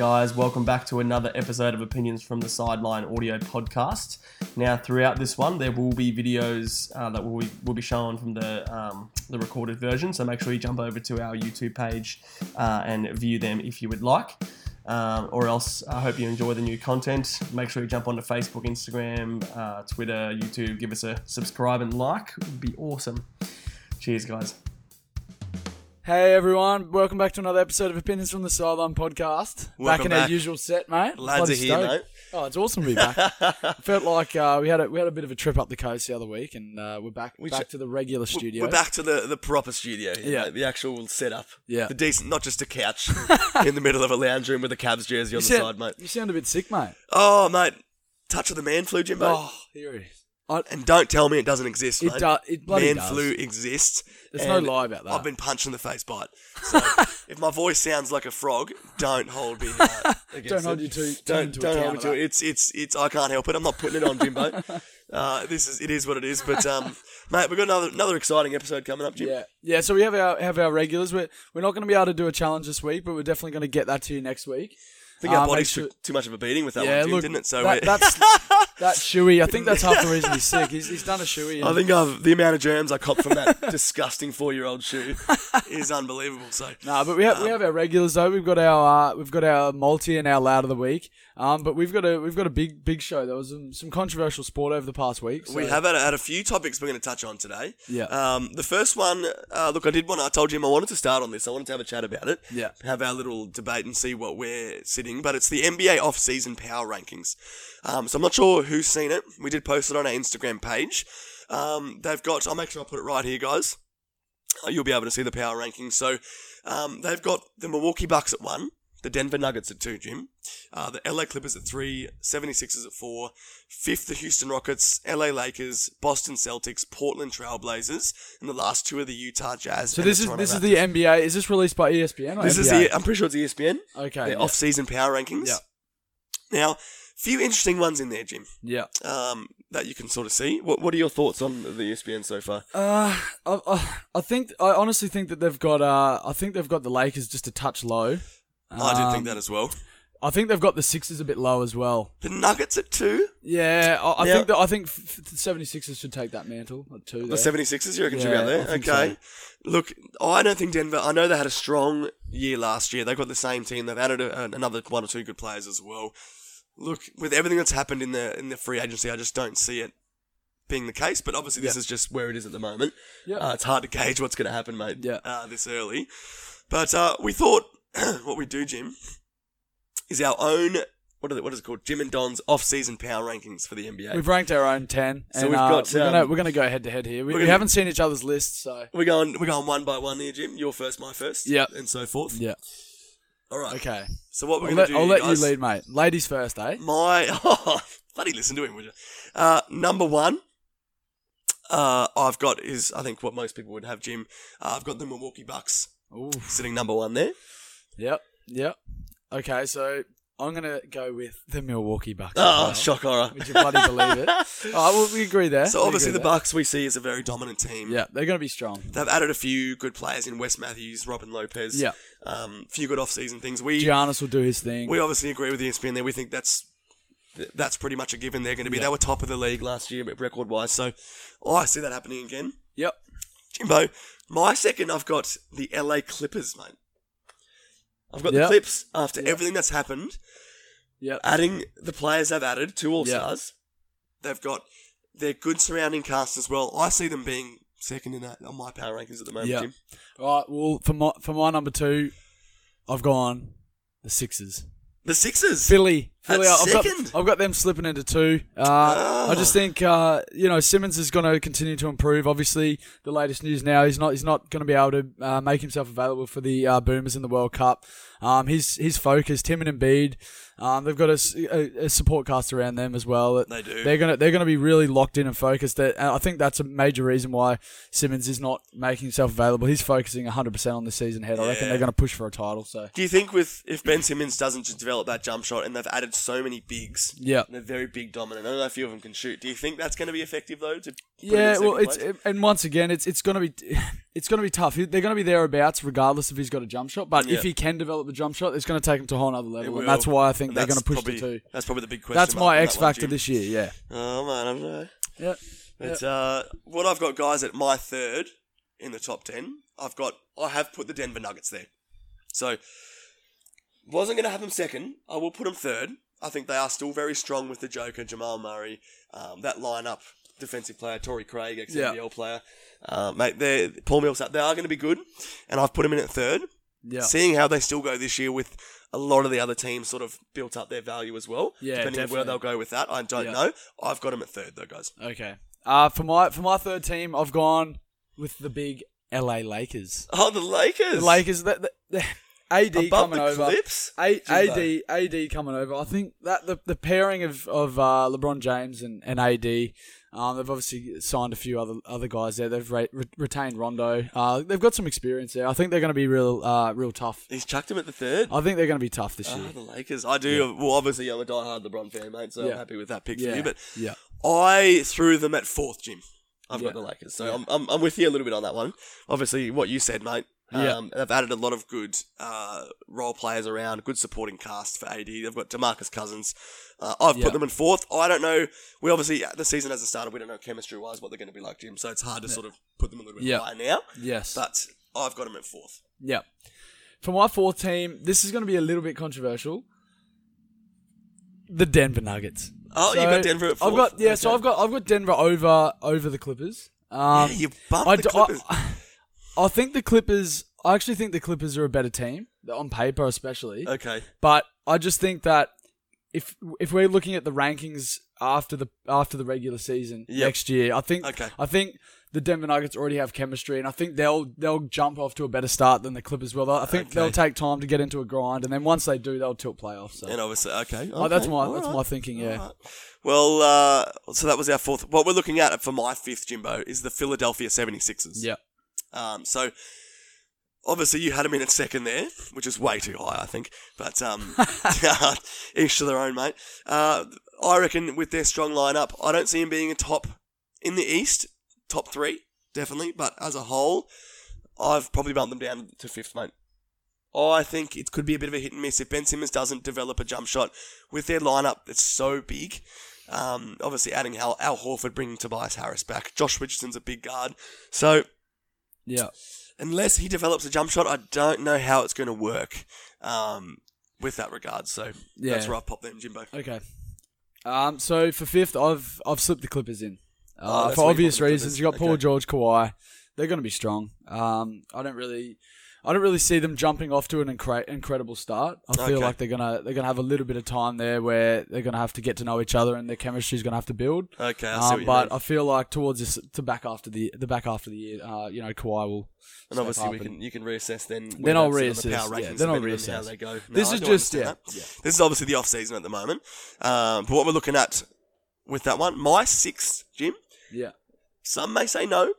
guys. Welcome back to another episode of Opinions from the Sideline audio podcast. Now, throughout this one, there will be videos uh, that will be, will be shown from the um, the recorded version. So make sure you jump over to our YouTube page uh, and view them if you would like. Um, or else, I hope you enjoy the new content. Make sure you jump onto Facebook, Instagram, uh, Twitter, YouTube. Give us a subscribe and like. It would be awesome. Cheers, guys. Hey everyone, welcome back to another episode of Opinions from the Sideline podcast. back Welcome in our back. usual set, mate. Lads Bloody are here, stoked. mate. Oh, it's awesome to be back. Felt like uh, we had a we had a bit of a trip up the coast the other week, and uh, we're back We back sh- to the regular studio. We're back to the, the proper studio. here, Yeah. mate, the actual setup. Yeah. The decent, not just a couch in the middle of a lounge room with a Cavs jersey on You the sound, side, mate. you sound a bit sick, mate. Oh, mate. Touch of the man flu, Jimbo. Oh, here it is. I, And don't tell me it doesn't exist, it mate. does. It bloody man does. flu exists. There's no lie about that. I've been punched in the face by it. So if my voice sounds like a frog, don't hold me. Uh, Don't hold it. you to Don't to don't hold me to it. It's it's it's. I can't help it. I'm not putting it on, Jimbo. uh, this is it is what it is. But um, mate, we've got another another exciting episode coming up, Jim. Yeah, yeah. So we have our have our regulars. We're we're not going to be able to do a challenge this week, but we're definitely going to get that to you next week. I think our Uh, bodies sure- took too much of a beating with that Yeah, one, Jim, look, didn't it? So that, that's that shoey. I think that's half the reason he's sick. He's, he's done a shoey. I think I've, the amount of germs I copped from that disgusting four-year-old shoe is unbelievable. So No, but we have we have our regulars though. We've got our uh, we've got our multi and our loud of the week. Um, but we've got a we've got a big big show. There was some, some controversial sport over the past week. So. we have had, had a few topics we're going to touch on today. Yeah. Um, the first one, uh, look, I did want. I told Jim I wanted to start on this. I wanted to have a chat about it. Yeah. Have our little debate and see what we're sitting. But it's the NBA off-season power rankings. Um, so I'm not sure who's seen it. We did post it on our Instagram page. Um, they've got. I'll make sure I put it right here, guys. Uh, you'll be able to see the power rankings. So um, they've got the Milwaukee Bucks at one, the Denver Nuggets at two, Jim, uh, the LA Clippers at three, 76ers at four, fifth the Houston Rockets, LA Lakers, Boston Celtics, Portland Trailblazers, and the last two are the Utah Jazz. so this is this is the NBA. Is this released by ESPN? This is the. I'm pretty sure it's ESPN. okay. Their yeah. off-season power rankings. Yeah. Now, few interesting ones in there, Jim. yeah. Um, that you can sort of see. What What are your thoughts on the ESPN so far? Uh, I, I, I think I honestly think that they've got uh I think they've got the Lakers just a touch low. I did think Um, that as well. I think they've got the Sixers a bit low as well. The Nuggets at two. Yeah, I, I Now- think that I think the 76ers should take that mantle at two. The there. 76ers, you reckon should be out there? Okay. Look, I don't think Denver, I know they had a strong year last year. They've got the same team. They've added a, another one or two good players as well. Look, with everything that's happened in the in the free agency, I just don't see it being the case. But obviously, this Yeah. is just where it is at the moment. Yeah. Uh, it's hard to gauge what's going to happen, mate, Yeah. uh, this early. But uh, we thought what we do, Jim, is our own, what, are they, what is it called? Jim and Don's off-season power rankings for the NBA. We've ranked our own ten. So and, we've uh, got, We're gonna, um, we're gonna go head to head here. We, gonna- haven't seen each other's lists, so We're going, we're going one by one here, Jim. Your first, my first. Yep. And so forth. yeah. All right. Okay. So what we're I'll going let, to do, I'll let you lead, mate. Ladies first, eh? My oh, bloody listen to him, would you? Uh, number one, uh, I've got is I think what most people would have, Jim. Uh, I've got the Milwaukee Bucks Ooh. sitting number one there. Yep. Yep. Okay, so I'm gonna go with the Milwaukee Bucks. Oh, well. shock horror. Would you bloody believe it? All right, well, we agree there. So We obviously the there. Bucks we see is a very dominant team. Yeah, they're gonna be strong. They've added a few good players in Wes Matthews, Robin Lopez. Yeah. Um, few good off-season things. We Giannis will do his thing. we obviously agree with E ESPN there. We think that's that's pretty much a given. They're going to be. Yeah. They were top of the league last year, record wise. So oh, I see that happening again. yep. Jimbo, my second, I've got the LA Clippers, mate. I've got the Clips after Yep. everything that's happened, Yep. adding the players they've added, two All Yep. Stars. They've got their good surrounding cast as well. I see them being second in that on my power rankings at the moment, Yep. Jim. All right. Well, for my for my number two, I've gone the Sixers. The Sixers. Philly. Philly. I've got. I've got them slipping into two. Uh, Ah. I just think uh, you know Simmons is going to continue to improve. Obviously, the latest news now he's not he's not going to be able to uh, make himself available for the uh, Boomers in the World Cup. Um, he's he's focused. Him and Embiid. Um, they've got a support cast around them as well. They do. They're gonna they're gonna be really locked in and focused. And I think that's a major reason why Simmons is not making himself available. He's focusing 100 percent on the season ahead. I reckon they're going to push for a title. So Do you think with if Ben Simmons doesn't just develop that jump shot and they've added added so many bigs. Yeah. And they're very big dominant. I don't know if a few of them can shoot. Do you think that's going to be effective though? To put them in Yeah, well, it's place? and once again, it's it's gonna be it's gonna be tough. They're gonna be thereabouts, regardless if he's got a jump shot. But Yeah. if he can develop the jump shot, it's gonna take him to a whole other level, and that's why I think And they're gonna push probably, the two. That's probably the big question. That's my X that factor Jim. this year. Yeah. Oh man, I don't know. Yeah. But uh, what I've got, guys, at my third in the top ten, I've got I have put the Denver Nuggets there. So wasn't going to have them second. I will put them third. I think they are still very strong with the Joker, Jamal Murray, um, that lineup, defensive player, Torrey Craig, ex Yeah. NBL player, uh, mate. They're Paul Millsap. They are going to be good, and I've put them in at third. Yeah. Seeing how they still go this year with a lot of the other teams sort of built up their value as well. Yeah, depending on where they'll go with that, I don't Yeah. know. I've got them at third though, guys. Okay. Uh, for my for my third team, I've gone with the big LA Lakers. Oh, the Lakers. The Lakers, the, the, the AD Above coming the over. Clips. A, AD AD coming over. I think that the, the pairing of of uh, LeBron James and, and AD, um, they've obviously signed a few other other guys there. They've re- re- retained Rondo. Uh, they've got some experience there. I think they're going to be real uh, real tough. He's chucked him at the third. I think they're going to be tough this Ah, year. the Lakers. I do. Well, obviously, I'm a diehard LeBron fan, mate, so Yeah. I'm happy with that pick Yeah. for you. But yeah. I threw them at fourth, Jim. I've Yeah. got the Lakers, so I'm, I'm I'm with you a little bit on that one. Obviously, what you said, mate. Yeah. Um, they've added a lot of good uh, role players around, good supporting cast for AD. They've got Demarcus Cousins. Uh, I've Yeah. put them in fourth. I don't know. We obviously the season hasn't started. We don't know chemistry wise what they're going to be like, Jim. So it's hard to sort of put them a little bit Yeah. higher now. Yes. But I've got them at fourth. Yeah. For my fourth team, this is going to be a little bit controversial. The Denver Nuggets. Oh, you So, got Denver at fourth. I've got yeah, so I've got I've got Denver over over the Clippers. Um, yeah, you bumped I, the Clippers. I, I think the Clippers. I actually think the Clippers are a better team on paper, especially. okay. But I just think that if if we're looking at the rankings after the after the regular season Yep. next year, I think Okay. I think the Denver Nuggets already have chemistry, and I think they'll they'll jump off to a better start than the Clippers will. I think Okay. they'll take time to get into a grind, and then once they do, they'll tilt playoffs. So. And obviously, okay. Oh, that's my all that's right. my thinking. Yeah. Alright. Well, uh, so that was our fourth. What we're looking at for my fifth, Jimbo, is the Philadelphia 76ers. Yeah. Um, so, obviously, you had them in at second there, which is way too high, I think. But um, each to their own, mate. Uh, I reckon with their strong lineup, I don't see them being a top in the East, top three, definitely. But as a whole, I've probably bumped them down to fifth, mate. I think it could be a bit of a hit and miss if Ben Simmons doesn't develop a jump shot with their lineup that's so big. Um, obviously, adding Al, Al Horford, bringing Tobias Harris back. Josh Richardson's a big guard. So, Yeah. unless he develops a jump shot, I don't know how it's going to work um, with that regard. So, Yeah. that's where I pop them, Jimbo. Okay. Um. So for fifth, I've I've slipped the Clippers in. Oh, Uh, that's for you obvious reasons, you got Paul George, Kawhi. They're going to be strong. Um. I don't really. I don't really see them jumping off to an incre- incredible start. I feel Okay. like they're gonna they're gonna have a little bit of time there where they're gonna have to get to know each other and their chemistry's gonna have to build. Okay, I see Um, what you but mean. I feel like towards this to back after the the back after the year, uh, you know, Kawhi will. And obviously, we and- can you can reassess then. Then I'll in the reassess, power yeah, then I'll on how reassess. they go. No, This I is just- yeah, yeah. This is obviously the off season at the moment. Um, but what we're looking at with that one, my sixth, Jim. Yeah. Some may say no.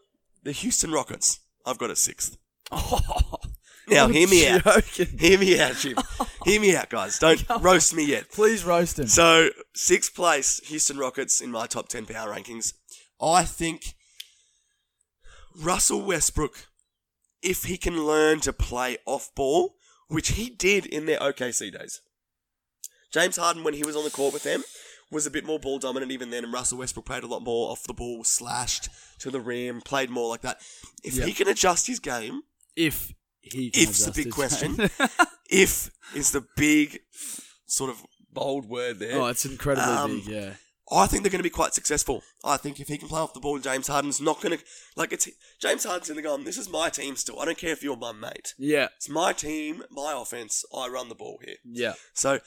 The Houston Rockets. I've got a sixth. Now, hear me out. Joking. Hear me out, Jim. hear me out, guys. Don't roast me yet. Please roast him. So, sixth place, Houston Rockets in my top 10 power rankings. I think Russell Westbrook, if he can learn to play off ball, which he did in their OKC days. James Harden, when he was on the court with them, was a bit more ball dominant even then, and Russell Westbrook played a lot more off the ball, slashed to the rim, played more like that. If Yeah. he can adjust his game, if he If's the big question. if is the big sort of bold word there. oh, it's incredibly Um, big. Yeah. I think they're going to be quite successful. I think if he can play off the ball, James Harden's not going to like it's James Harden's going to go. This is my team still. I don't care if you're my mate. Yeah. It's my team, my offense. I run the ball here. Yeah. So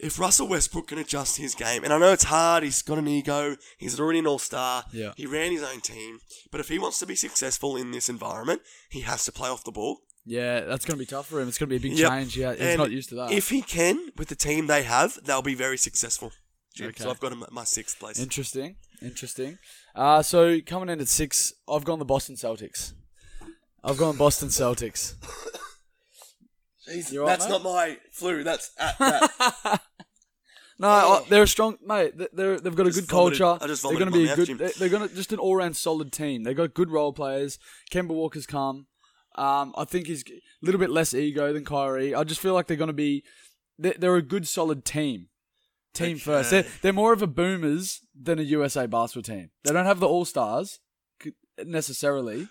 if Russell Westbrook can adjust his game, and I know it's hard. He's got an ego. He's already an all star. Yeah. He ran his own team. But if he wants to be successful in this environment, he has to play off the ball. Yeah, that's going to be tough for him. It's going to be a big Yep. change. Yeah, he's And not used to that. If he can, with the team they have, they'll be very successful. Jim. Okay. So I've got him at my sixth place. Interesting. Interesting. Uh, so coming in at six, I've gone the Boston Celtics. I've gone Boston Celtics. Jesus, You all right, that's mate? not my flu. That's at that. No, I, they're a strong mate. they- They're, they've got a good vomited- culture. I just they're going to be a good. Jim. They're, they're going to just an all-round solid team. They've got good role players. Kemba Walker's come. Um, I think he's a little bit less ego than Kyrie. I just feel like they're going to be. They're, they're a good solid team. Team first. They're, they're more of a boomers than a USA basketball team. They don't have the all stars necessarily,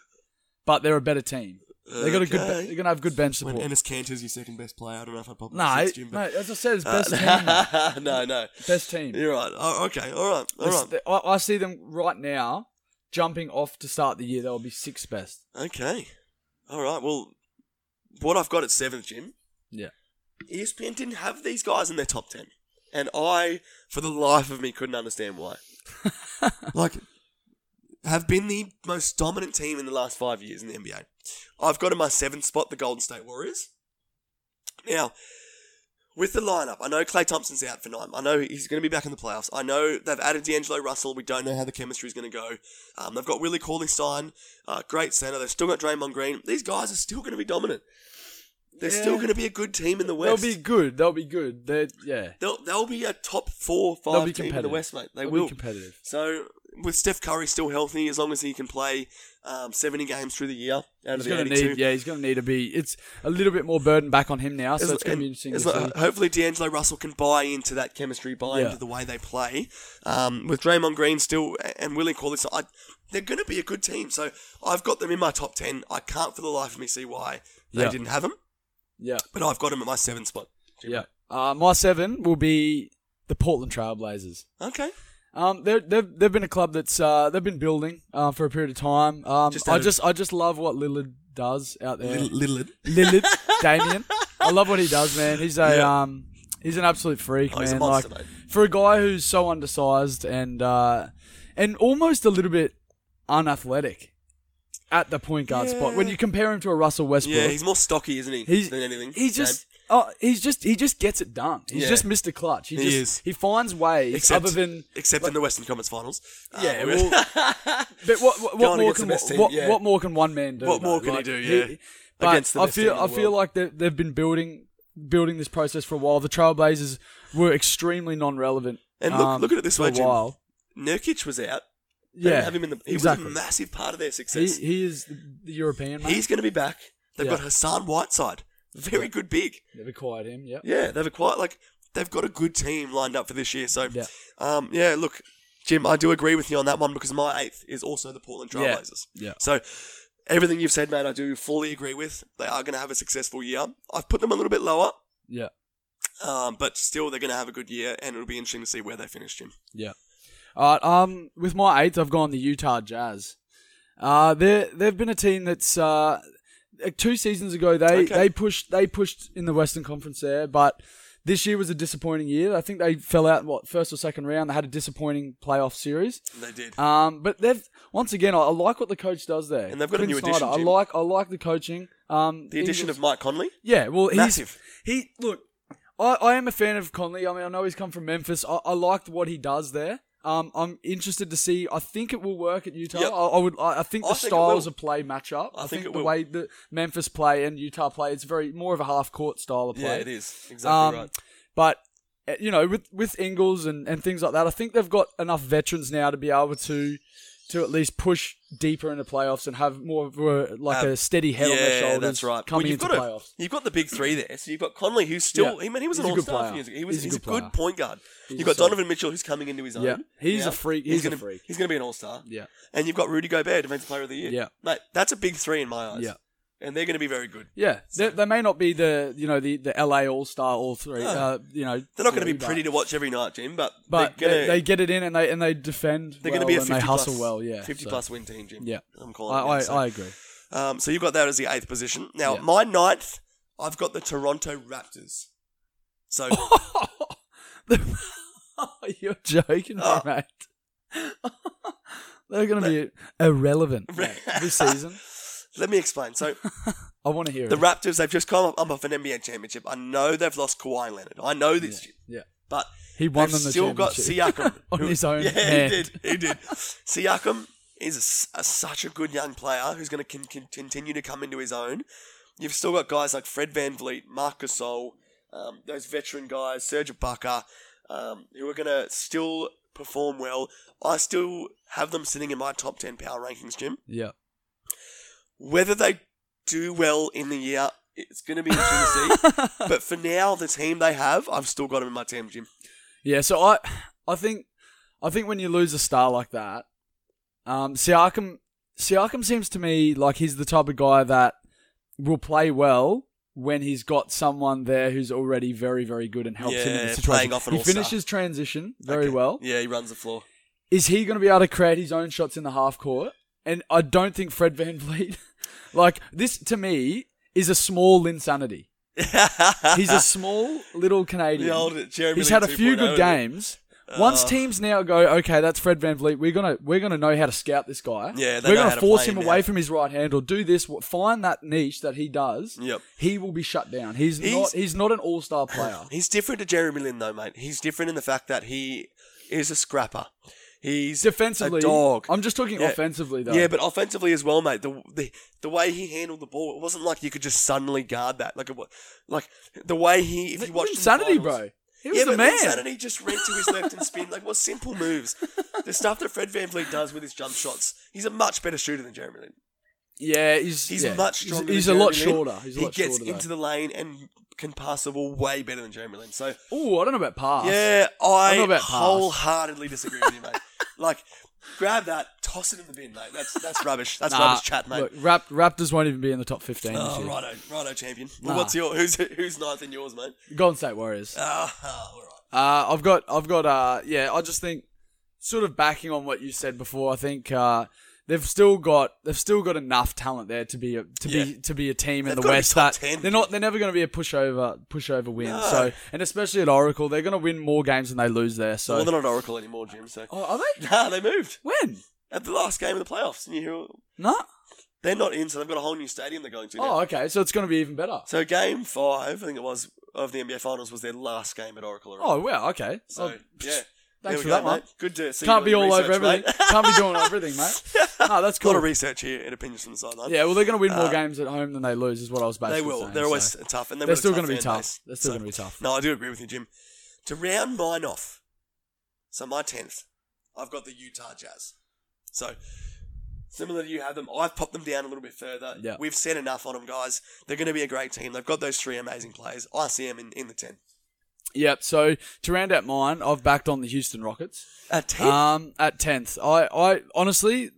but they're a better team. They got a good. Okay. They're going to have good bench support. When. Enes Kanter's your second best player, I don't know if I'd probably No, Jim, no, but as I said, it's uh, best team. no, no, Best team. you're right. Oh, okay, all right, all It's- I, I see them right now jumping off to start the year. They'll be sixth best. okay, all right. Well, what I've got at seventh, Jim. Yeah. ESPN didn't have these guys in their top 10. And I, for the life of me, couldn't understand why. like, have been the most dominant team in the last five years in the NBA. I've got in my seventh spot the Golden State Warriors. Now, with the lineup, I know Klay Thompson's out for nine. I know he's going to be back in the playoffs. I know they've added D'Angelo Russell. We don't know how the chemistry is going to go. Um, they've got Willie Cauley Stein, uh, great center. They've still got Draymond Green. These guys are still going to be dominant. They're still going to be a good team in the West. They'll be good. They'll be good. They're yeah. They'll, they'll be a top four, five team in the. West, mate. They They'll will. be competitive. so with Steph Curry still healthy, as long as he can play um, seventy games through the year out He's of the gonna eighty-two. need yeah. He's gonna need to be. It's a little bit more burden back on him now, so As- it's gonna be interesting. To see. hopefully, D'Angelo Russell can buy into that chemistry, buy Yeah. into the way they play. Um, with Draymond Green still and Willie Cauley, so I, they're going to be a good team. So I've got them in my top ten. I can't for the life of me see why they Yeah. didn't have them, Yeah, but I've got them at my seventh spot. yeah. Uh, my seven will be the Portland Trailblazers. Okay. Um, they've they've been a club that's uh they've been building uh, for a period of time. Um, Just I out of- just I just love what Lillard does out there. Little Lillard, Damien. I love what he does, man. He's a Yeah. um, he's an absolute freak, Oh, man. he's a monster, like mate. for a guy who's so undersized and uh, and almost a little bit unathletic at the point guard spot. When you compare him to a Russell Westbrook, Yeah, he's more stocky, isn't he? he's than anything. He's just. Oh, he's just he just gets it done. He's Yeah. just Mr. Clutch. He, He just is. he finds ways except, other than except in the Western Conference Finals. yeah. Um, well, but what what, Going what more against can the best team, what, yeah. what more can one man do? What more though? can he do, yeah. but Against the I best feel team in I the feel world. like they, they've been building building this process for a while. The Trailblazers were extremely non-relevant. And look- um, look at it this for way, a Jim. while. Nurkic was out. They Yeah, have him in the. He exactly. was a massive part of their He, success. he is the, the European man. He's going to be back. They've Yeah. got Hassan Whiteside, very good big. They've acquired him. Yeah. Yeah, they've acquired like they've got a good team lined up for this year. So, Yeah. um, yeah, look, Jim, I do agree with you on that one because my eighth is also the Portland Trailblazers. Yeah. So, everything you've said, man, I do fully agree with. They are going to have a successful year. I've put them a little bit lower, Yeah. um, but still, they're going to have a good year, and it'll be interesting to see where they finish, Jim. Yeah. All right. Um, with my eighth, I've gone the Utah Jazz. Uh, they they've been a team that's uh, like two seasons ago they Okay. they pushed they pushed in the Western Conference there, but this year was a disappointing year. I think they fell out what first or second round. They had a disappointing playoff series. They did. Um, but they've once again, I, I like what the coach does there. And they've got a new Snyder. addition, I like I like the coaching. Um, the addition of Mike Conley, yeah, well, he's, massive. he look, I, I am a fan of Conley. I mean, I know he's come from Memphis. I, I liked what he does there. Um, I'm interested to see. I think it will work at Utah. Yep. I, I would. I, I think the I think styles of play match up. I think think, the will. way that Memphis play and Utah play, it's very more of a half court style of play. Yeah, it is exactly Um, right. But uh, you know, with with Ingles and, and things like that, I think they've got enough veterans now to be able to to at least push deeper into playoffs and have more of a, like Uh, a steady head on their Yeah, shoulders that's right. coming well, you've into got playoffs. A, you've got the big three there. So you've got Conley, who's still. Yeah. He, man, he was He's an all-star. a player. few years ago. He was. He's a good a good point guard. He's you've got solid- Donovan Mitchell, who's coming into his own. Yeah. He's a freak- he's a gonna, freak. He's going to be an all-star. Yeah. And you've got Rudy Gobert, defensive player of the year. Yeah. mate, that's a big three in my eyes. Yeah. And they're going to be very good. Yeah, they, they may not be the you know the, the LA All Star all three. No. Uh, you know They're not going to be pretty to watch every night, Jim, but, but they're they, they get it in and they and they defend. they're well going to be a and 50 they hustle plus, well. Yeah, 50 so- plus win team, Jim. Yeah, I'm I calling it. I, so. I agree. Um, so you've got that as the eighth position. Now, Yeah. my ninth, I've got the Toronto Raptors. So You're joking, me, Oh. mate. They're going to be irrelevant mate, this season. Let me explain. So I want to hear the it. Raptors, they've just come up, up off an NBA championship. I know they've lost Kawhi Leonard. I know this, Jim. Yeah, but he won them the still got championship Siakam on who- his own Yeah, hand. he did. He did. Siakam is a a, such a good young player who's going to con- con- continue to come into his own. You've still got guys like Fred VanVleet, Marc Gasol, um, those veteran guys, Serge Ibaka. um, who are going to still perform well. I still have them sitting in my top 10 power rankings, Jim. Yeah. Whether they do well in the year, it's going to be interesting to see. But for now, the team they have, I've still got them in my team, Jim. Yeah, so I I think I think when you lose a star like that, um, Siakam Siakam seems to me like he's the type of guy that will play well when he's got someone there who's already very very good and helps him in the situation. playing off an he finishes transition very Okay. well. Yeah, he runs the floor. Is he going to be able to create his own shots in the half court? And I don't think Fred VanVleet, like this to me, is a small Linsanity. He's a small little Canadian. The old Jeremy He's Lin had a few 2.0, good games. Once Uh. teams now go, okay, that's Fred VanVleet. We're gonna we're gonna know how to scout this guy. Yeah, they we're know gonna to force play him him away from his right hand or do this. wh- Find that niche that he does. Yep. He will be shut down. He's, He's- not he's not an all star player. He's different to Jeremy Lin, though, mate. He's different in the fact that he is a scrapper. He's Defensively, a dog. I'm just talking Yeah. offensively though. Yeah, but offensively as well, mate. The, the the way he handled the ball, it wasn't like you could just suddenly guard that. Like it like the way he, if you watch Linsanity, bro. He was yeah, the man. Linsanity just ran to his left and spin. Like what simple moves. The stuff that Fred VanVleet does with his jump shots. He's a much better shooter than Jeremy Lin. Yeah, he's He's yeah. much stronger. He's, than a lot shorter. He's a he lot gets shorter. into the lane and can pass the ball way better than Jeremy Lin. So Oh, I don't know about pass. yeah, I know about pass. wholeheartedly disagree with you, mate. Like, grab that, toss it in the bin, mate. That's that's rubbish. That's Nah, rubbish chat, mate. Look, Rap, Raptors won't even be in the top 15 this oh, year. righto, righto, champion. Well, Nah. what's your who's who's ninth in yours, mate? Golden State Warriors. Ah, all right. Uh, I've got, I've got, uh, yeah, I just think, sort of backing on what you said before. I think uh, they've still got, they've still got enough talent there to be, a, to Yeah. be, to be a team in They've the West that 10, they're not, they're never going to be a pushover, pushover win. No. So, and especially at Oracle, they're going to win more games than they lose there. So, Well, they're not Oracle anymore, Jim. So oh, are they? nah, they moved When? at the last game of the playoffs. And you hear No. they're not in, so they've got a whole new stadium they're going to. Now. Oh, okay. So it's going to be even better. So game five, I think it was of the NBA Finals, was their last game at Oracle. Arena. Oh, well, okay. so Oh, yeah. Thanks for we that, go, mate. Good to see. You. Can't be all research, over everything. mate. Can't be doing everything, mate. No, that's A cool. lot of research here and opinions from the sideline. Yeah, well, they're going to win more Uh, games at home than they lose, is what I was basically They will. saying, They're always so. tough, and They're still going to be tough. base. They're still So- going to be tough. No, I do agree with you, Jim. To round mine off, so my tenth, I've got the Utah Jazz. So similar to you have them, I've popped them down a little bit further. Yeah. We've said enough on them, guys. They're going to be a great team. They've got those three amazing players. I see them in, in the ten. Yep. So to round out mine, I've backed on the Houston Rockets. At ten, Um, at tenth, I, I honestly,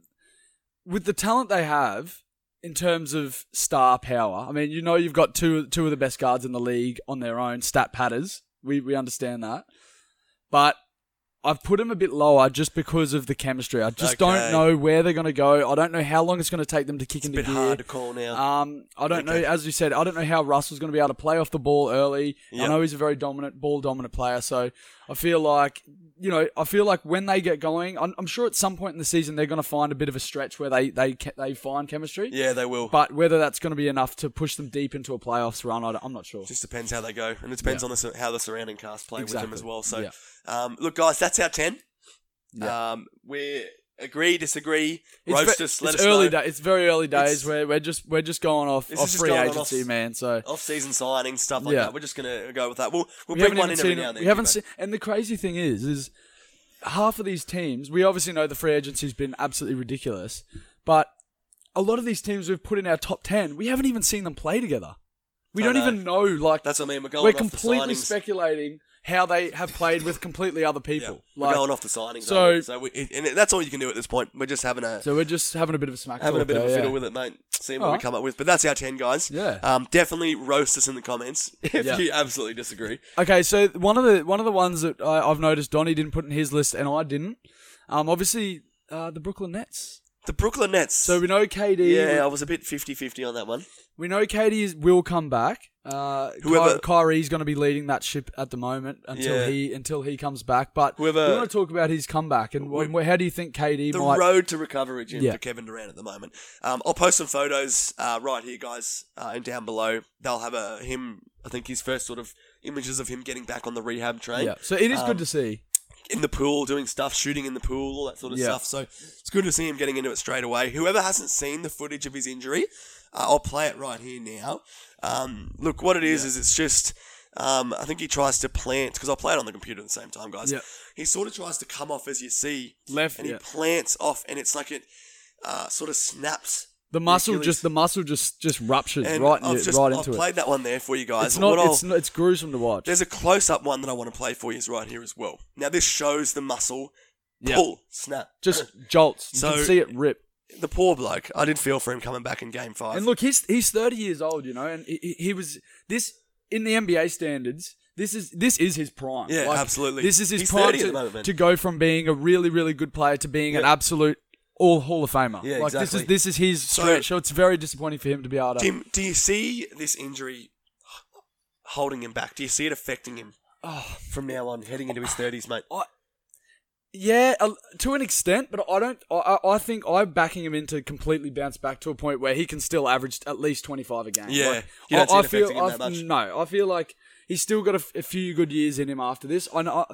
with the talent they have in terms of star power, I mean, you know, you've got two two of the best guards in the league on their own, stat patters. We we understand that, but. I've put them a bit lower just because of the chemistry. I just Okay. don't know where they're going to go. I don't know how long it's going to take them to kick it's a into bit gear. hard to call now. Um, I don't Okay. know. As you said, I don't know how Russell's going to be able to play off the ball early. I know he's a very dominant, ball dominant player. So I feel like, you know, I feel like when they get going, I'm, I'm sure at some point in the season they're going to find a bit of a stretch where they they they find chemistry. yeah, they will. But whether that's going to be enough to push them deep into a playoffs run, I am not sure. just depends how they go, and it depends Yeah. on the, how the surrounding cast play with them as well. So, Yeah. um, look, guys, that's our ten. Yeah. Um, we agree, disagree, It's, roast us. Let it's us early know. day. It's very early days. It's- where we're just we're just going off, off free agency, off- man. So off-season signings, stuff like Yeah. that. We're just gonna go with that. We'll we'll we bring haven't one in every seen. now and then. we haven't seen. And the crazy thing is, is half of these teams. We obviously know the free agency's been absolutely ridiculous, but a lot of these teams we've put in our top ten, we haven't even seen them play together. We I don't know. even know. Like That's what I mean. We're going we're off completely speculating how they have played with completely other Yeah, people. we're Like, going off the signings. so- so we, and that's all you can do at this point. We're just having a so we're just having a bit of a smack having a bit of a fiddle yeah. with it, mate. Seeing what we come up with. But that's our ten guys. Yeah. Um, definitely roast us in the comments if Yeah. you absolutely disagree. Okay, so one of the one of the ones that I, I've noticed Donny didn't put in his list and I didn't. Um, obviously uh, the Brooklyn Nets. The Brooklyn Nets. So we know KD. yeah, I was a bit 50-50 on that one. We know KD is, will come back. Uh, Whoever- Ky- Kyrie's going to be leading that ship at the moment until Yeah. he until he comes back. But Whoever- we want to talk about his comeback and wh- how do you think KD the might? road to recovery, Jim, Yeah. for Kevin Durant at the moment. Um, I'll post some photos uh, right here, guys, uh, and down below. They'll have a him. I think his first sort of images of him getting back on the rehab train yeah, so it is Um, good to see. In the pool, doing stuff, shooting in the pool, all that sort of Yeah. stuff. So it's good to see him getting into it straight away. Whoever hasn't seen the footage of his injury, uh, I'll play it right here now. Um, look, what it is is it's just Um, I think he tries to plant because I play it on the computer at the same time, guys. Yeah. He sort of tries to come off as you see, Left, and he plants off, and it's like it uh, sort of snaps. The muscle Achilles. just the muscle just just ruptures And right I've yeah, just right I've into it. played that one there for you guys. It's not what it's I'll- not, it's gruesome to watch. There's a close up one that I want to play for you is right here as well. Now this shows the muscle Yeah. pull snap. Just jolts. You So- can see it rip. the poor bloke. I did feel for him coming back in game five. And look, he's he's 30 years old, you know, and he, he- he was this in the NBA standards. This is this is his prime. Yeah, absolutely. This is his He's prime 30 at to, the moment, man. to go from being a really really good player to being an absolute all Hall of Famer. Yeah, like this exactly. is this is his stretch. So, it's very disappointing for him to be able to. Tim, do you see this injury holding him back? Do you see it affecting him Oh, from now on, heading into his thirties, mate? I, yeah, uh, to an extent, but I don't. I, I I think I'm backing him in to completely bounce back to a point where he can still average at least 25 a game. Yeah. Like, You don't I, see I it feel affecting him I- that much? no. I feel like he's still got a, f- a few good years in him after this. I know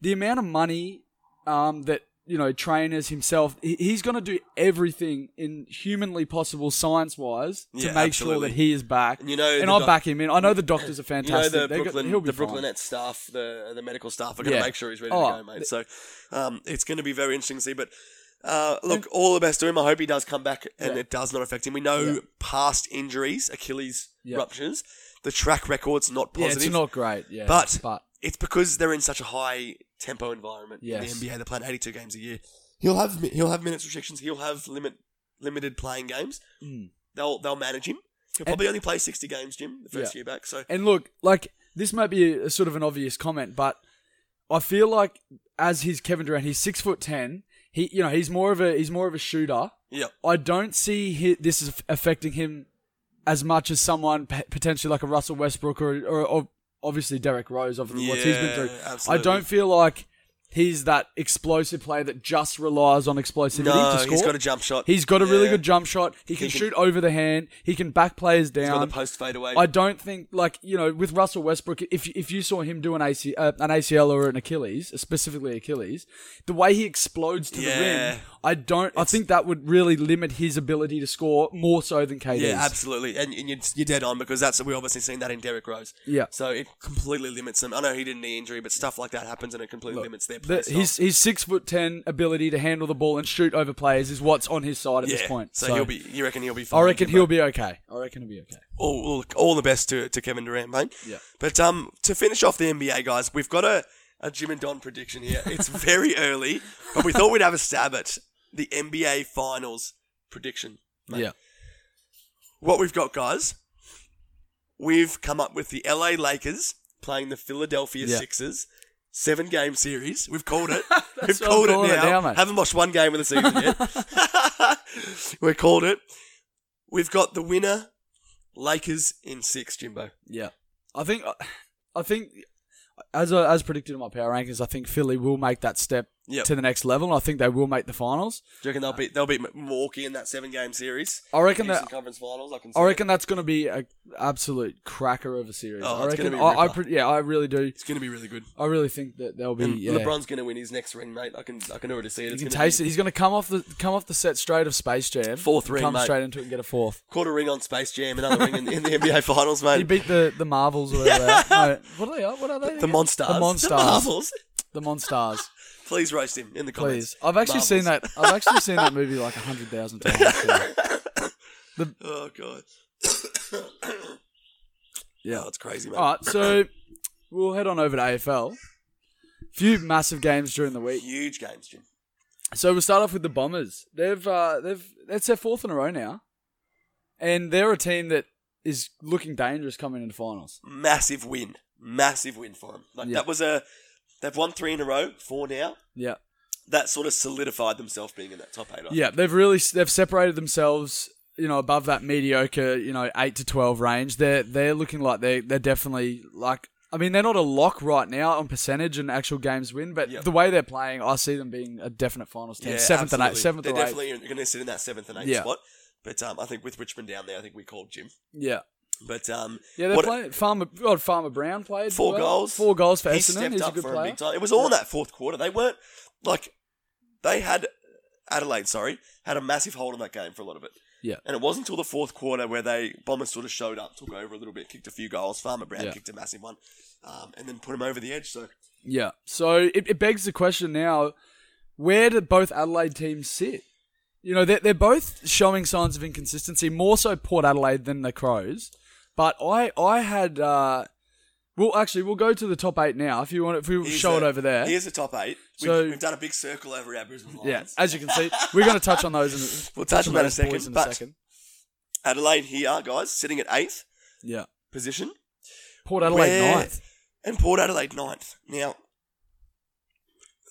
the amount of money um, that you know trainers himself. He's going to do everything in humanly possible, science wise, to Yeah, make sure that he is back. And you know and I doc- back him in. I know the doctors are fantastic. You know the They're go- Brooklyn, he'll be the fine. Brooklyn Nets staff, the the medical staff are going to Yeah. make sure he's ready Oh, to go, mate. So um, it's going to be very interesting to see. But uh, look, all the best to him. I hope he does come back and Yeah. it does not affect him. We know past injuries, Achilles ruptures, the track record's not Yeah, positive. it's not great. Yeah, But- but It's because they're in such a high tempo environment Yes. in the NBA. They're playing 82 games a year. He'll have he'll have minutes restrictions. He'll have limit limited playing games. Mm. They'll they'll manage him. He'll probably only play 60 games, Jim, the first Yeah. year back. So And look, like this might be a, a sort of an obvious comment, but I feel like as he's Kevin Durant, he's six foot ten. He, you know, he's more of a he's more of a shooter. yeah, I don't see hi this is affecting him as much as someone potentially like a Russell Westbrook or or, or obviously Derrick Rose of what he's been Yeah, through. absolutely. I don't feel like he's that explosive player that just relies on explosivity no, to score. he's got a jump shot. He's got a really good jump shot. He can, can- shoot over the hand. He can back players He's got down. the post fade away. I don't think like you know with Russell Westbrook, if if you saw him do an AC, uh, an ACL or an Achilles, specifically Achilles, the way he explodes to Yeah. the rim, I don't. I think that would really limit his ability to score more so than KD's. yeah, absolutely, and, and you're, you're dead on because that's we obviously seen that in Derrick Rose. Yeah. so it completely limits him. I know he did a knee injury, but stuff like that happens and it completely limits their The, his his six foot ten ability to handle the ball and shoot over players is what's on his side at yeah, this point. So, he'll be. You reckon he'll be? Fine, I reckon he'll be okay. I reckon he'll be okay. all, all, all the best to, to Kevin Durant, mate. Yeah. But um, to finish off the NBA, guys, we've got a, a Jim and Don prediction here. It's very early, but we thought we'd have a stab at the NBA Finals prediction. mate. Yeah. What we've got, guys, we've come up with the LA Lakers playing the Philadelphia Yeah. Sixers. Seven game series. We've called it. We've called it now. now. Haven't watched one game of the season yet. we called it. We've got the winner, Lakers in six, Jimbo. Yeah, I think I think as I, as predicted in my power rankings, I think Philly will make that step Yep. to the next level, and I think they will make the finals. Do you reckon they'll beat they'll beat Milwaukee in that seven game series? I reckon that Conference Finals. I can. I it. reckon that's going to be an absolute cracker of a series. Oh, I it's reckon. gonna be a I, I pre- yeah, I really do. it's going to be really good. I really think that they'll be. And yeah. LeBron's going to win his next ring, mate. I can I can already see it. you can taste be it. He's going to come off the come off the set straight of Space Jam. Fourth ring, come mate. straight into it and get a fourth. Quarter ring on Space Jam, another ring in, in the NBA Finals, mate. He beat the the Marvels or whatever. No, what are they? What are they? The? Monstars. The Monstars. Marvels. The Monstars. Please roast him in the comments. Please. I've actually seen that. I've actually seen that movie like a hundred thousand times. so- Oh god. Yeah. Oh, it's crazy, man. All right, so we'll head on over to AFL. Few massive games during the week. Huge games, Jim. So we'll start off with the Bombers. They've uh, they've that's their fourth in a row now, and they're a team that is looking dangerous coming into finals. Massive win. Massive win for them. Like Yeah. that was a. They've won three in a row, four now. Yeah, That sort of solidified themselves being in that top eight. I yeah. They've really they've separated themselves. You know, above that mediocre, you know, eight to twelve range. They're they're looking like they they're definitely like. I mean, they're not a lock right now on percentage and actual games win, but Yep. the way they're playing, I see them being a definite finals team. seventh and eighth, absolutely. seventh They're or definitely going to sit in that seventh and eighth Yeah. spot. But um, I think with Richmond down there, I think we called Jim. Yeah. But um, Yeah, they're playing. Farmer, God, Farmer Brown played Four well. goals. Four goals for he Essendon. He's a good for player. a big time. It was all in that fourth quarter. They weren't like they had Adelaide. Sorry, had a massive hold on that game for a lot of it. Yeah. And it wasn't until the fourth quarter where they Bombers sort of showed up, took over a little bit, kicked a few goals. Farmer Brown Yeah. kicked a massive one, um, and then put him over the edge. So Yeah. So it, it begs the question now: Where do both Adelaide teams sit? You know, they're, they're both showing signs of inconsistency. More so Port Adelaide than the Crows. But I I had. Uh, well, actually, we'll go to the top eight now. If you want, if we here's show it over there. Here's the top eight. We've, So- we've done a big circle over Lions. Yeah, as you can see, we're going to touch on those. In We'll touch on that in a second, In but- a second. Adelaide here, guys, sitting at eighth Yeah, position, Port Adelaide Where- ninth. and Port Adelaide ninth. Now,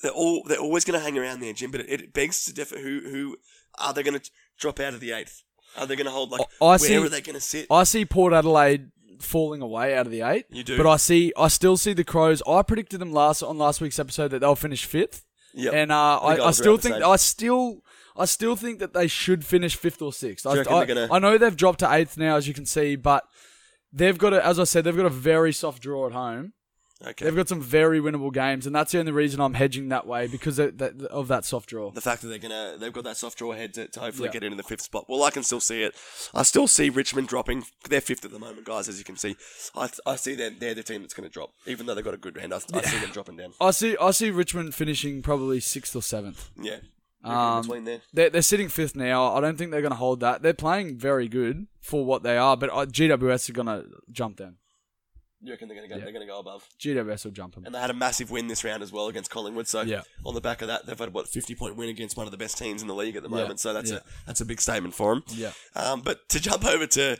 they're all they're always going to hang around there, Jim. But it, it begs to differ. Who who are they going to drop out of the eighth? Are they going to hold like I- I where see- are they going to sit? I see Port Adelaide falling away out of the eight. You do. but I see, I still see the Crows. I predicted them last on last week's episode that they'll finish fifth. Yep. And uh, I I, I I still think. I still I still think that they should finish fifth or sixth. I, I, gonna- I know they've dropped to eighth now, as you can see, but they've got a, as I said, they've got a very soft draw at home. Okay. They've got some very winnable games, and that's the only reason I'm hedging that way because of that, of that soft draw. the fact that they're gonna they've got that soft draw ahead to, to hopefully Yeah. get into the fifth spot. Well, I can still see it. I still see Richmond dropping. They're fifth at the moment, guys. As you can see, I, I see them. They're the team that's going to drop, even though they've got a good round. I, I see them dropping down. I see I see Richmond finishing probably sixth or seventh. Yeah, Um, between there. They're, they're sitting fifth now. I don't think they're going to hold that. They're playing very good for what they are, but uh, GWS are going to jump them. You reckon they're going to go? Yeah. They're going to go above. GWS will jump them. And they had a massive win this round as well against Collingwood. So Yeah. on the back of that, they've had what fifty point win against one of the best teams in the league at the Yeah. moment. So that's a that's a big statement for them. Yeah. Um, but to jump over to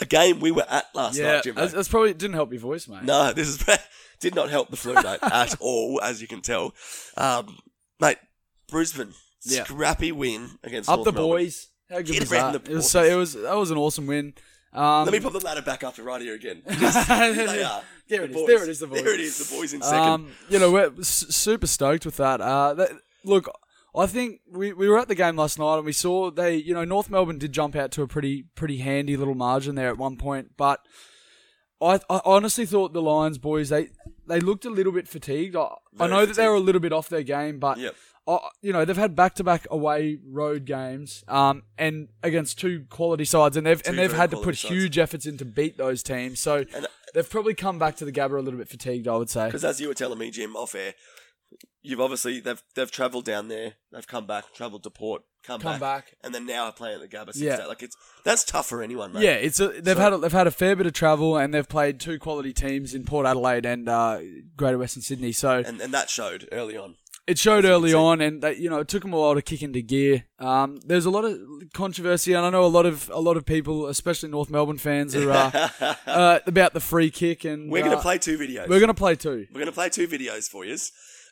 a game we were at last Yeah, night, Jim. that's, that's probably didn't help your voice, mate. No, this is did not help the flu mate at all, as you can tell. Um, mate, Brisbane scrappy win against Up North the Melbourne. boys. How good Get was that? the It was so. It was that was an awesome win. Um, Let me put the ladder back up to right here again. Just, are. There it The is, there it is, the boys. There it is. The boys in second. Um, you know, we're s- super stoked with that. Uh, that. Look, I think we, we were at the game last night and we saw they, you know, North Melbourne did jump out to a pretty pretty handy little margin there at one point, but I, I honestly thought the Lions boys they they looked a little bit fatigued. I, I know that they were a little bit off their game, but Yep. I, you know they've had back to back away road games, um, and against two quality sides, and they've Two and they've had to put sides. huge efforts in to beat those teams. So And- they've probably come back to the Gabba a little bit fatigued, I would say. Because as you were telling me, Jim, off air, you've obviously they've they've travelled down there, they've come back, travelled to Port, come, Come back. and then now are playing at the Gabba. Yeah. Like it's that's tough for anyone, mate. Yeah, it's a, they've So- had a, they've had a fair bit of travel, and they've played two quality teams in Port Adelaide and uh, Greater Western Sydney. So and and that showed early on. it showed as you can early on, and that, you know it took them a while to kick into gear. Um, there's a lot of controversy, and I know a lot of a lot of people, especially North Melbourne fans, are uh, uh, about the free kick. And We're going uh, to play two videos. We're gonna play two. We're going to play two videos for you.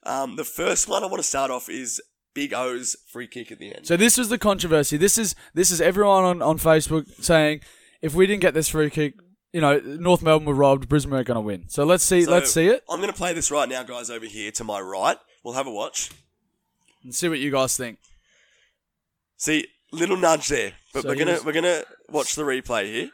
Um, the first one I want to start off is Big O's free kick at the end. So this was the controversy. This is this is everyone on, on Facebook saying if we didn't get this free kick, you know, North Melbourne were robbed, Brisbane are going to win. So let's see So let's see it I'm going to play this right now, guys, over here to my right. We'll have a watch. and see what you guys think. See, little nudge there, but So we're gonna we're gonna watch the replay here.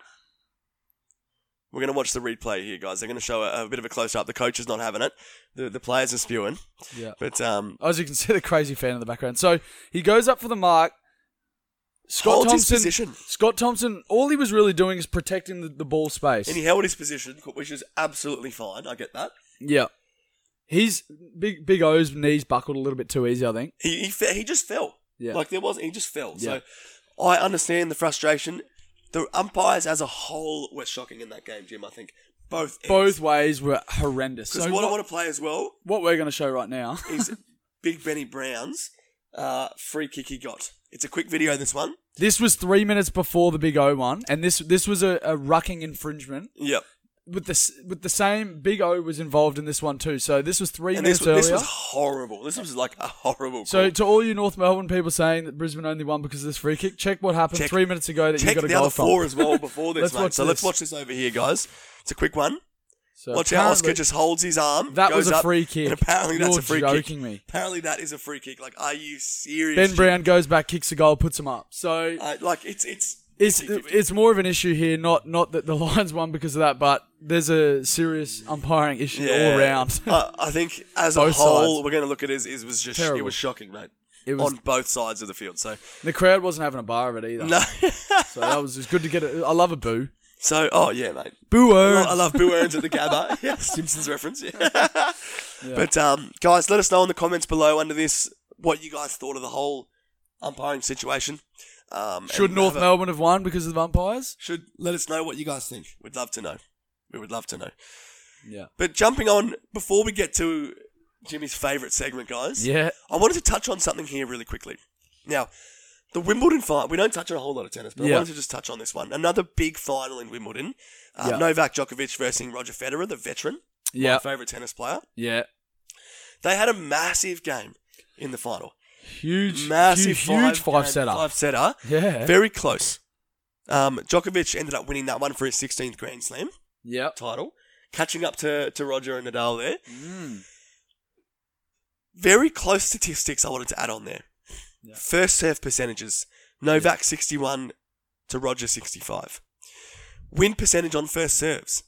We're gonna watch the replay here, guys. They're gonna show a, a bit of a close up. The coach is not having it. The the players are spewing, Yeah. but um, As you can see, the crazy fan in the background. So he goes up for the mark. Scott Thompson. position, Scott Thompson. All he was really doing is protecting the, the ball space. and he held his position, which is absolutely fine. I get that. yeah. He's big. Big O's knees buckled a little bit too easy. I think. He he, fe- he just fell. Yeah. like there was he just fell. Yeah. So I understand the frustration. The umpires as a whole were shocking in that game, Jim. I think both ends. Both ways were horrendous. Because So what, what, I want to play as well what we're going to show right now. is Big Benny Brown's uh, free kick he got. It's a quick video. This one. This was three minutes before the Big O one, and this this was a, a rucking infringement. Yep. With the with the same Big O was involved in this one too. So this was three And minutes this, this was horrible. This was like a horrible. so call. to all you North Melbourne people saying that Brisbane only won because of this free kick, check what happened Check- three minutes ago that you got a the goal other from. four as well before this. Let's mate. watch so let's this. watch this over here, guys. It's a quick one. So Watch how Oscar just holds his arm. That was a free kick. Apparently that's You're a free joking kick. me. Apparently that is a free kick. Like, are you serious? Ben Brown goes back, kicks a goal, puts him up. So Uh, like it's it's it's it's more of an issue here. Not not that the Lions won because of that, but there's a serious umpiring issue all around. I, I think as a whole, sides. we're going to look at it is was just it was shocking, mate. It was- on both sides of the field. So The crowd wasn't having a bar of it either. no. So that was just good to get it. I love a boo. so oh yeah, mate. Boo I love Boo Earns at the Gabba. yeah, Simpsons reference. Yeah. But um, guys, let us know in the comments below under this what you guys thought of the whole umpiring situation. Um, Should North Melbourne have won because of the umpires? should let us know what you guys think. We'd love to know. We would love to know. Yeah. But jumping on before we get to Jimmy's favourite segment, guys. Yeah. I wanted to touch on something here really quickly. Now, the Wimbledon final, we don't touch on a whole lot of tennis, but I wanted to just touch on this one. Another big final in Wimbledon. Uh, Yeah. Novak Djokovic versus Roger Federer, the veteran, Yeah. my favourite tennis player. Yeah. They had a massive game in the final. Huge, Massive huge, huge five, five setter. Five setter. Yeah. Very close. Um, Djokovic ended up winning that one for his 16th Grand Slam yeah. title, catching up to, to Roger and Nadal there. Mm. Very close statistics I wanted to add on there. First serve percentages Novak 61 to Roger 65. Win percentage on first serves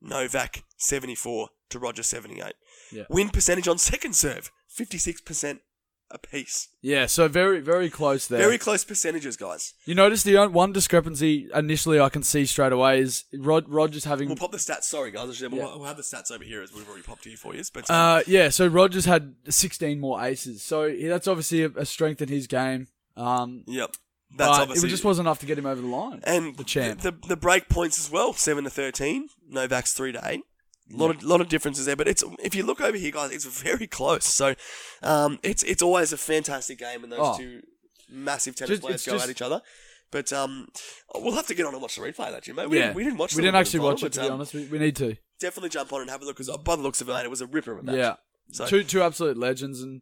Novak 74 to Roger 78. Yeah. Win percentage on second serve 56% apiece. Yeah. So very, very close there. Very close percentages, guys. you notice the on- one discrepancy initially I can see straight away is Rod- Rogers having. We'll pop the stats. Sorry, guys. We'll, Yeah. we'll have the stats over here as we've already popped here for you. But Uh, yeah, so Rogers had 16 more aces. So that's obviously a, a strength in his game. Um, yep, that's but obviously it just wasn't enough to get him over the line. and the champ. The, the break points as well, seven to thirteen. Novak's three to eight. A lot of lot of differences there, but it's if you look over here, guys, it's very close. So, um, it's it's always a fantastic game, when those Oh. two massive tennis Just- players it's go just- at each other. But um, we'll have to get on and watch the replay of that, Jim. Mate. We, didn't, we didn't watch. We the didn't Wimbledon actually final, watch it but, to be um, honest. We, we need to. Definitely jump on and have a look because by the looks of it, mate, it was a ripper of a match. Yeah, So- two two absolute legends, and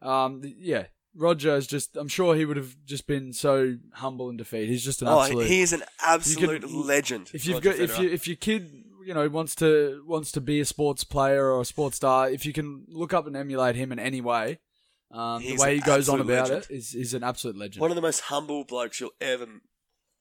um, th- yeah, Roger is just. I'm sure he would have just been so humble in defeat. He's just an Oh, absolute. he is an absolute legend. if you've Roger got if Federer. you if your kid you know wants to wants to be a sports player or a sports star, if you can look up and emulate him in any way, um, the way he goes on about legend. it is is an absolute legend. one of the most humble blokes you'll ever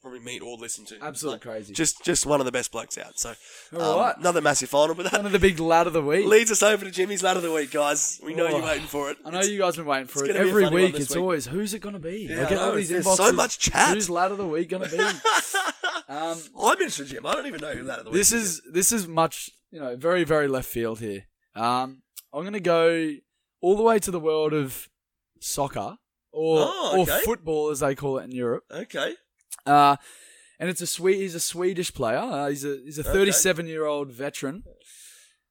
probably meet or listen to. Absolutely Like, crazy. Just just one of the best blokes out. So um, All right. another massive final, but One that of the big lad of the week. leads us over to Jimmy's lad of the week, guys. We know Oh. you're waiting for it. I know you guys have been waiting for it gonna be a every week. It's week. always who's it going to be? Yeah, I get all these there's so much chat. Who's lad of the week going to be? um, I mentioned Jim. I don't even know who of this is this is much you know very very left field here. Um, I'm going to go all the way to the world of soccer or Oh, okay. or football as they call it in Europe. Okay. Uh, and it's a sweet. He's a Swedish player. Uh, he's a he's a Okay. 37 year old veteran.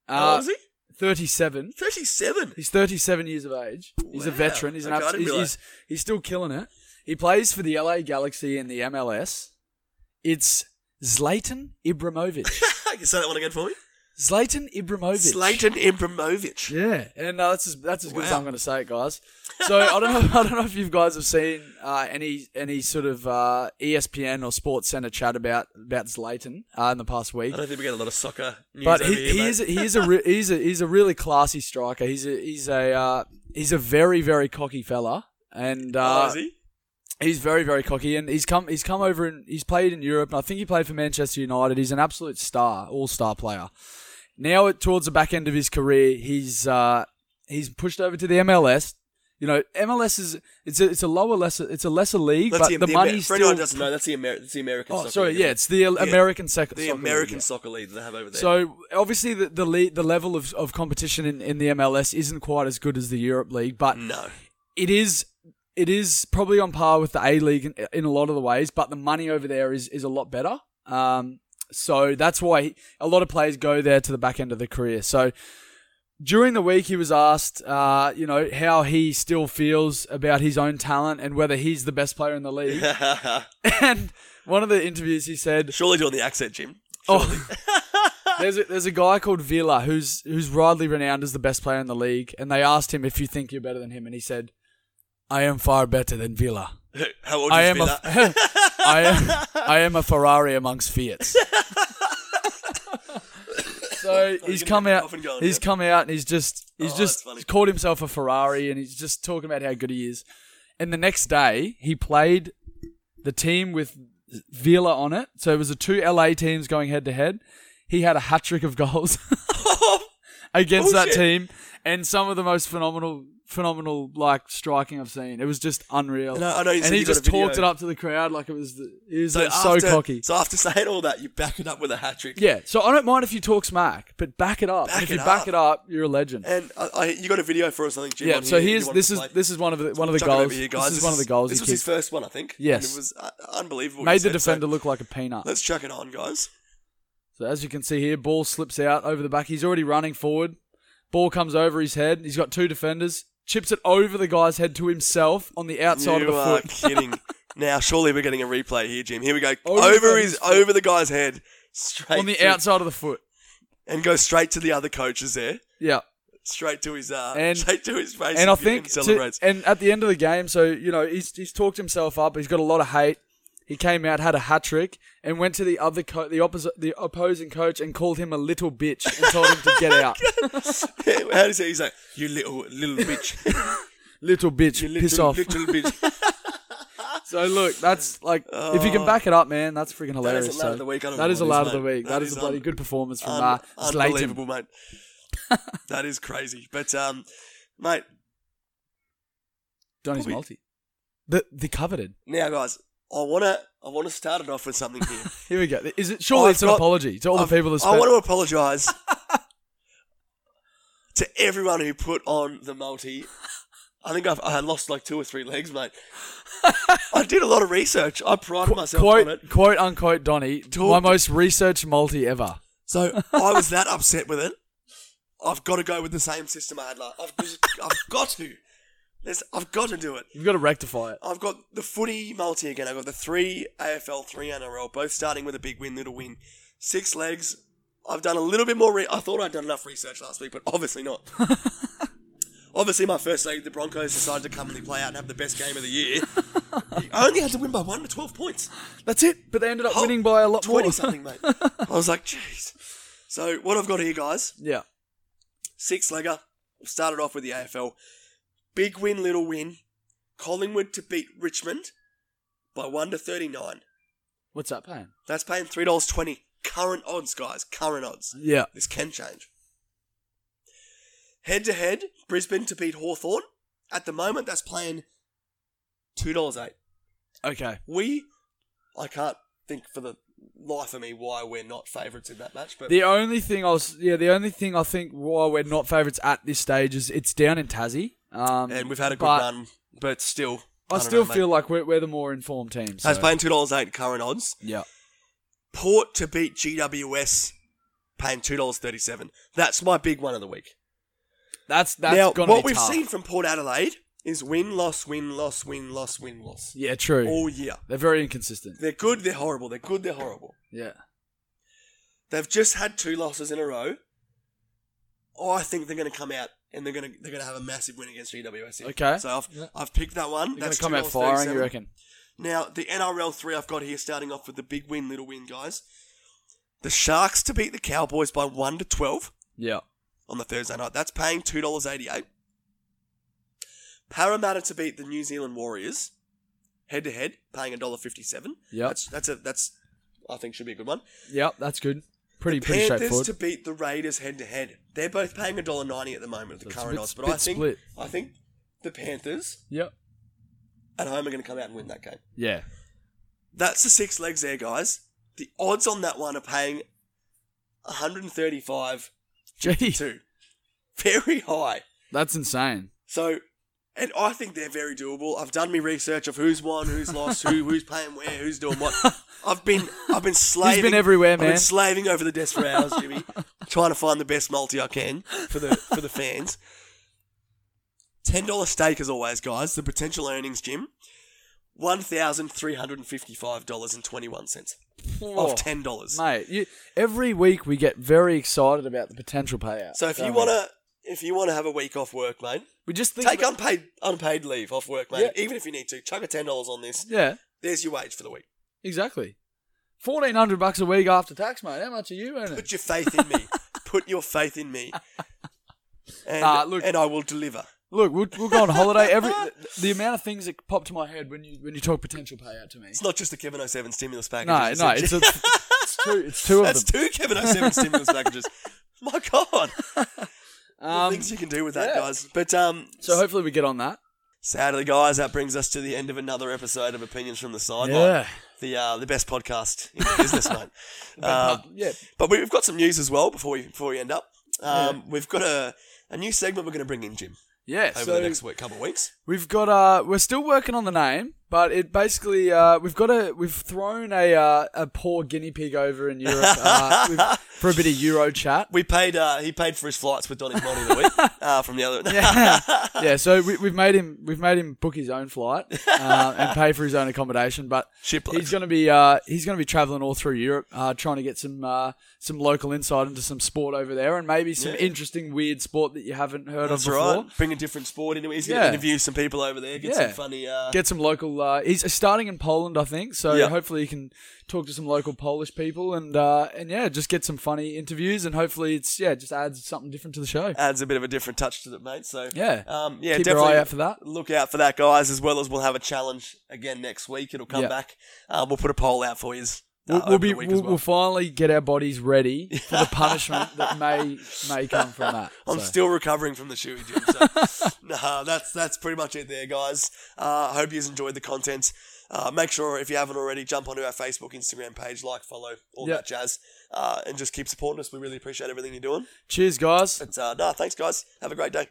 How Uh, old is he? 37. 37. He's 37 years of age. He's a veteran. He's an Okay, abs- he's, he's he's still killing it. He plays for the LA Galaxy in the MLS. It's Zlatan Ibrahimovic. you say that one again for me? Zlatan Ibrahimovic. Slatan Ibrahimovic. Yeah, and uh, that's as that's as good as I'm going to say it, guys. So I don't know. I don't know if you guys have seen uh, any any sort of uh, ESPN or Sports Center chat about about Zlatan uh, in the past week. I don't think we get a lot of soccer news But he, here, he is a, he is a re- he's a he's a really classy striker. He's a he's a uh, he's a very very cocky fella, and uh, oh, is he? He's very very cocky. And he's come he's come over and he's played in Europe. And I think he played for Manchester United. He's an absolute star, all star player. Now towards the back end of his career, he's uh, he's pushed over to the MLS. You know, MLS is it's a it's a lower lesser it's a lesser league, That's but the, the, the, money's for anyone who still. doesn't know, that's the, Amer- that's the American Oh, soccer sorry, league, yeah, it's the American sec- the soccer American league, soccer league that they have over there. So obviously the the, le- the level of, of competition in, in the MLS isn't quite as good as the Europe League, but no. it is it is probably on par with the A League in, in a lot of the ways. But the money over there is is a lot better. Um, so that's why he- a lot of players go there to the back end of their career. So during the week, he was asked, uh, you know, how he still feels about his own talent and whether he's the best player in the league. and one of the interviews, he said, Surely doing the accent, Jim. Oh, there's a, there's a guy called Villa who's who's widely renowned as the best player in the league, and they asked him if you think you're better than him, and he said, "I am far better than Villa. How old I am a, that? I am I am a Ferrari amongst Fiats." so he's come out. He's yeah. come out and he's just he's Oh, just funny. called himself a Ferrari, and he's just talking about how good he is. And the next day, he played the team with Villa on it. So it was the two LA teams going head to head. He had a hat trick of goals against that team, and some of the most phenomenal phenomenal like striking I've seen. It was just unreal. And I- I know you and he just talked it up to the crowd like it was. The, he was like, so cocky. So after saying all that, you back it up with a hat trick. Yeah, so I don't mind if you talk smack, but back it up. Back if it you back up. it up, you're a legend. And I, I, you got a video for us, I think. Jim, yeah. So here here's this is play. this is one of the one of the goals. here. This is one of the goals. This was his first one, I think. Yes. And it was uh, unbelievable. Made the said. defender So look like a peanut. let's chuck it on, guys. So as you can see here, ball slips out over the back. He's already running forward. Ball comes over his head. He's got two defenders. Chips it over the guy's head to himself on the outside you of the are foot. kidding. now, surely we're getting a replay here, Jim. Here we go. Over Over, his, over the guy's head, straight on the through- outside of the foot. and go straight to the other coaches there, Yeah. straight to his, uh, And- straight to his face, And I and think, to- celebrates. and at the end of the game, so you know, he's he's talked himself up. He's got a lot of hate. He came out, had a hat trick, and went to the other co- the opposite, the opposing coach, and called him a little bitch and told him to get out. How does he? He's like, you little little bitch, little bitch, you little, piss off. little bitch. So look, that's like if you can back it up, man, that's freaking hilarious. That is a lad So of the week. Don't is a of the week. that is, a bloody un- good performance from un- uh, Slayton. unbelievable, mate. that is crazy. But um, mate, Donny's multi. The the coveted. now guys, I wanna I wanna start it off with something here. Here we go. Is it surely I've it's an got- apology to all the I've- people that I want to apologise to everyone who put on the multi. I think I've, I had lost like two or three legs, mate. I did a lot of research. I prided myself on it. quote quote unquote Donny, Talk- my most researched multi ever. So I was that upset with it. I've got to go with the same system I had last. I've, just, I've got to. There's, I've got to do it. You've got to rectify it. I've got the footy multi again. I've got the three AFL, three NRL, both starting with a big win, little win. Six legs. I've done a little bit more. Re- I thought I'd done enough research last week, but obviously not. obviously, my first leg, the Broncos decided to come and play out and have the best game of the year. I only had to win by one to 12 points. That's it. But they ended up winning by a lot 20 more. something, mate. I was like, jeez. So, what I've got here, guys, yeah. six legger. We'll off with the AFL. Big win, little win. Collingwood to beat Richmond by 1 to 39. What's that paying? That's paying three dollars twenty. Current odds, guys. Current odds. Yeah. This can change. Head to head, Brisbane to beat Hawthorn. At the moment, that's playing two dollars eight. Okay. We, I can't think for the life of me why we're not favourites in that match. But The only thing I was, yeah, the only thing I think why we're not favourites at this stage is it's down in Tassie. Um, and we've had a good but run, but still, I, don't still know, feel mate. like we're, we're the more informed team. So. that's paying two dollars eight current odds. yeah. Port to beat GWS, paying two dollars thirty seven. That's my big one of the week. That's that's now, what we've tough. seen from Port Adelaide is win, loss, win, loss, win, loss, win, loss Yeah, true. all year. They're very inconsistent. They're good, they're horrible. They're good, they're horrible. Yeah. They've just had two losses in a row. Oh, I think they're going to come out and they're going to they're going to have a massive win against GWS. Okay. So I've Yeah. I've picked that one. You're gonna That's come out $2.37. firing, you reckon? Now the NRL three I've got here, starting off with the big win, little win, guys. The Sharks to beat the Cowboys by one to twelve Yeah. on the Thursday night. That's paying two dollars eighty eight. Parramatta to beat the New Zealand Warriors, head to head, paying a dollar fifty seven. Yep. That's that's a that's I think should be a good one. Yep, that's good. Pretty the pretty Panthers straightforward. to beat the Raiders head to head. They're both paying a dollar ninety at the moment, the It's a current bit- odds. But bit I think split. I think the Panthers Yep. at home are going to come out and win that game. Yeah. That's the six legs there, guys. The odds on that one are paying 135 Gee, two, very high. that's insane. So, and I think they're very doable. I've done my research of who's won, who's lost, who who's playing where, who's doing what. I've been I've been slaving. He's been everywhere, man. I've been slaving over the desk for hours, Jimmy, trying to find the best multi I can for the for the fans. Ten dollar stake as always, guys. The potential earnings, Jim. One thousand three hundred and fifty-five dollars and twenty-one cents Oh, of ten dollars. Mate, you, every week we get very excited about the potential payout. So if you want to, if you want to have a week off work, mate, we just think take about- unpaid unpaid leave off work, mate. Yeah. Even if you need to, chuck a ten dollars on this. Yeah, There's your wage for the week. exactly. Fourteen hundred bucks a week after tax, mate. How much are you earning? Put your faith in me. Put your faith in me, and look- and I will deliver. Look, we'll, we'll go on holiday. Every the, the amount of things that pop to my head when you when you talk potential payout to me. It's not just the Kevin 07 stimulus package. No, no, it? it's, a, it's two. It's two of That's them. two Kevin 07 stimulus packages. My God. Um, Things you can do with that, yeah. guys. But um, so hopefully we get on that. sadly, guys, that brings us to the end of another episode of Opinions from the Sideline. Yeah. The uh, the best podcast in the business, mate. Uh, yeah. but we've got some news as well before we before we end up. Um, We've got a, a new segment we're going to bring in, Jim, Yeah. over so the next week, couple of weeks. We've got uh we're still working on the name, but it basically uh we've got a we've thrown a uh, a poor guinea pig over in Europe uh, for a bit of Euro chat. We paid. Uh, he paid for his flights with Donny's money the week uh, from the other. yeah, yeah. So we, we've made him we've made him book his own flight uh, and pay for his own accommodation, but Shit blokes. he's gonna be uh he's gonna be traveling all through Europe, uh, trying to get some uh some local insight into some sport over there and maybe some Yeah. interesting weird sport that you haven't heard That's of before. right. Bring a different sport into it. He's going to Yeah. interview some people over there. Get Yeah. some funny. Uh, get some local. Uh, he's starting in Poland, I think. So Yeah. hopefully he can talk to some local Polish people and uh, and yeah, just get some funny interviews and hopefully it's yeah, just adds something different to the show. adds a bit of a different touch to it, mate. So Yeah. um, yeah, Keep your definitely eye out for that. Look out for that, guys. As well as we'll have a challenge again next week. It'll come Yeah. back. Um, we'll put a poll out for you. Uh, We'll, we'll be we'll, well. we'll finally get our bodies ready for the punishment that may may come from that. I'm So, still recovering from the shoey gym. So nah, that's that's pretty much it there, guys. Uh, I hope you've enjoyed the content. Uh, make sure if you haven't already, jump onto our Facebook, Instagram page, like, follow, all Yeah. that jazz, uh, and just keep supporting us. We really appreciate everything you're doing. cheers, guys. But uh, nah, thanks, guys. Have a great day.